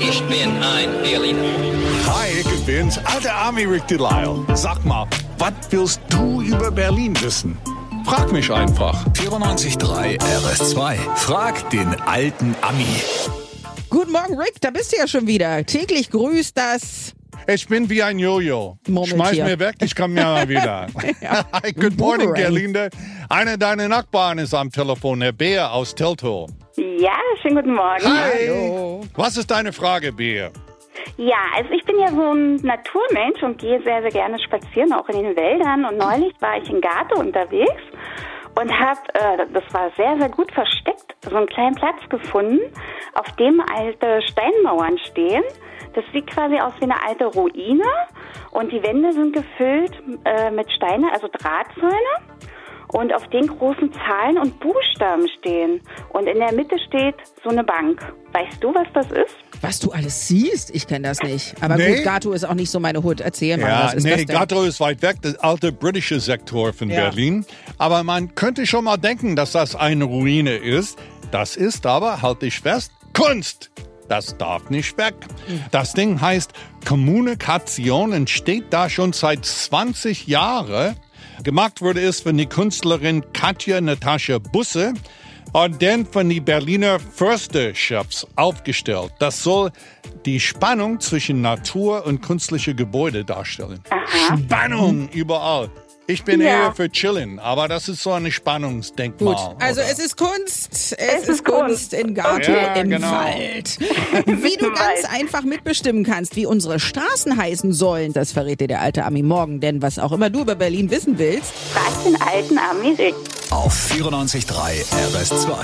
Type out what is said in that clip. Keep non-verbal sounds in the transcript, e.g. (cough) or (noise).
Ich bin ein Berliner. Hi, ich bin's, alter Army Rick Delisle. Sag mal, was willst du über Berlin wissen? Frag mich einfach. 94.3 RS2. Frag den alten Ami. Guten Morgen, Rick, da bist du ja schon wieder. Täglich grüßt das. Ich bin wie ein Jojo. Murmeltier. Schmeiß mir weg, ich komme ja mal (laughs) wieder. Hi, Good morning. Gerlinde. Einer deiner Nachbarn ist am Telefon, der Bär aus Teltow. Ja, schönen guten Morgen. Hallo. Was ist deine Frage, Bär? Ja, also ich bin ja so ein Naturmensch und gehe sehr, sehr gerne spazieren, auch in den Wäldern. Und neulich war ich in Garten unterwegs und habe, äh, das war sehr, sehr gut versteckt, so einen kleinen Platz gefunden, auf dem alte Steinmauern stehen. Das sieht quasi aus wie eine alte Ruine und die Wände sind gefüllt äh, mit Steine, also Drahtzäune. Und auf den großen Zahlen und Buchstaben stehen. Und in der Mitte steht so eine Bank. Weißt du, was das ist? Was du alles siehst, ich kenne das nicht. Aber Nee. gut, Gato ist auch nicht so meine Hut. Erzähl mal, Ja, was ist nee, das denn? Gatto ist weit weg, das alte britische Sektor von Ja. Berlin. Aber man könnte schon mal denken, dass das eine Ruine ist. Das ist aber, halt dich fest, Kunst. Das darf nicht weg. Das Ding heißt Kommunikation und steht da schon seit 20 Jahren. Gemacht wurde es von der Künstlerin Katja Natascha Busse und dann von den Berliner Försterchefs aufgestellt. Das soll die Spannung zwischen Natur und künstliche Gebäude darstellen. Spannung überall. Ich bin Ja. eher für Chillen, aber das ist so ein Spannungsdenkmal. Gut, also oder? es ist Kunst. Es, ist ist Kunst Kunst. in Gato Ja, im genau. Wald. Wie du ganz einfach mitbestimmen kannst, wie unsere Straßen heißen sollen, das verrät dir der alte Ami morgen. Denn was auch immer du über Berlin wissen willst, Frag den alten Amerik. Auf 94.3 RS2.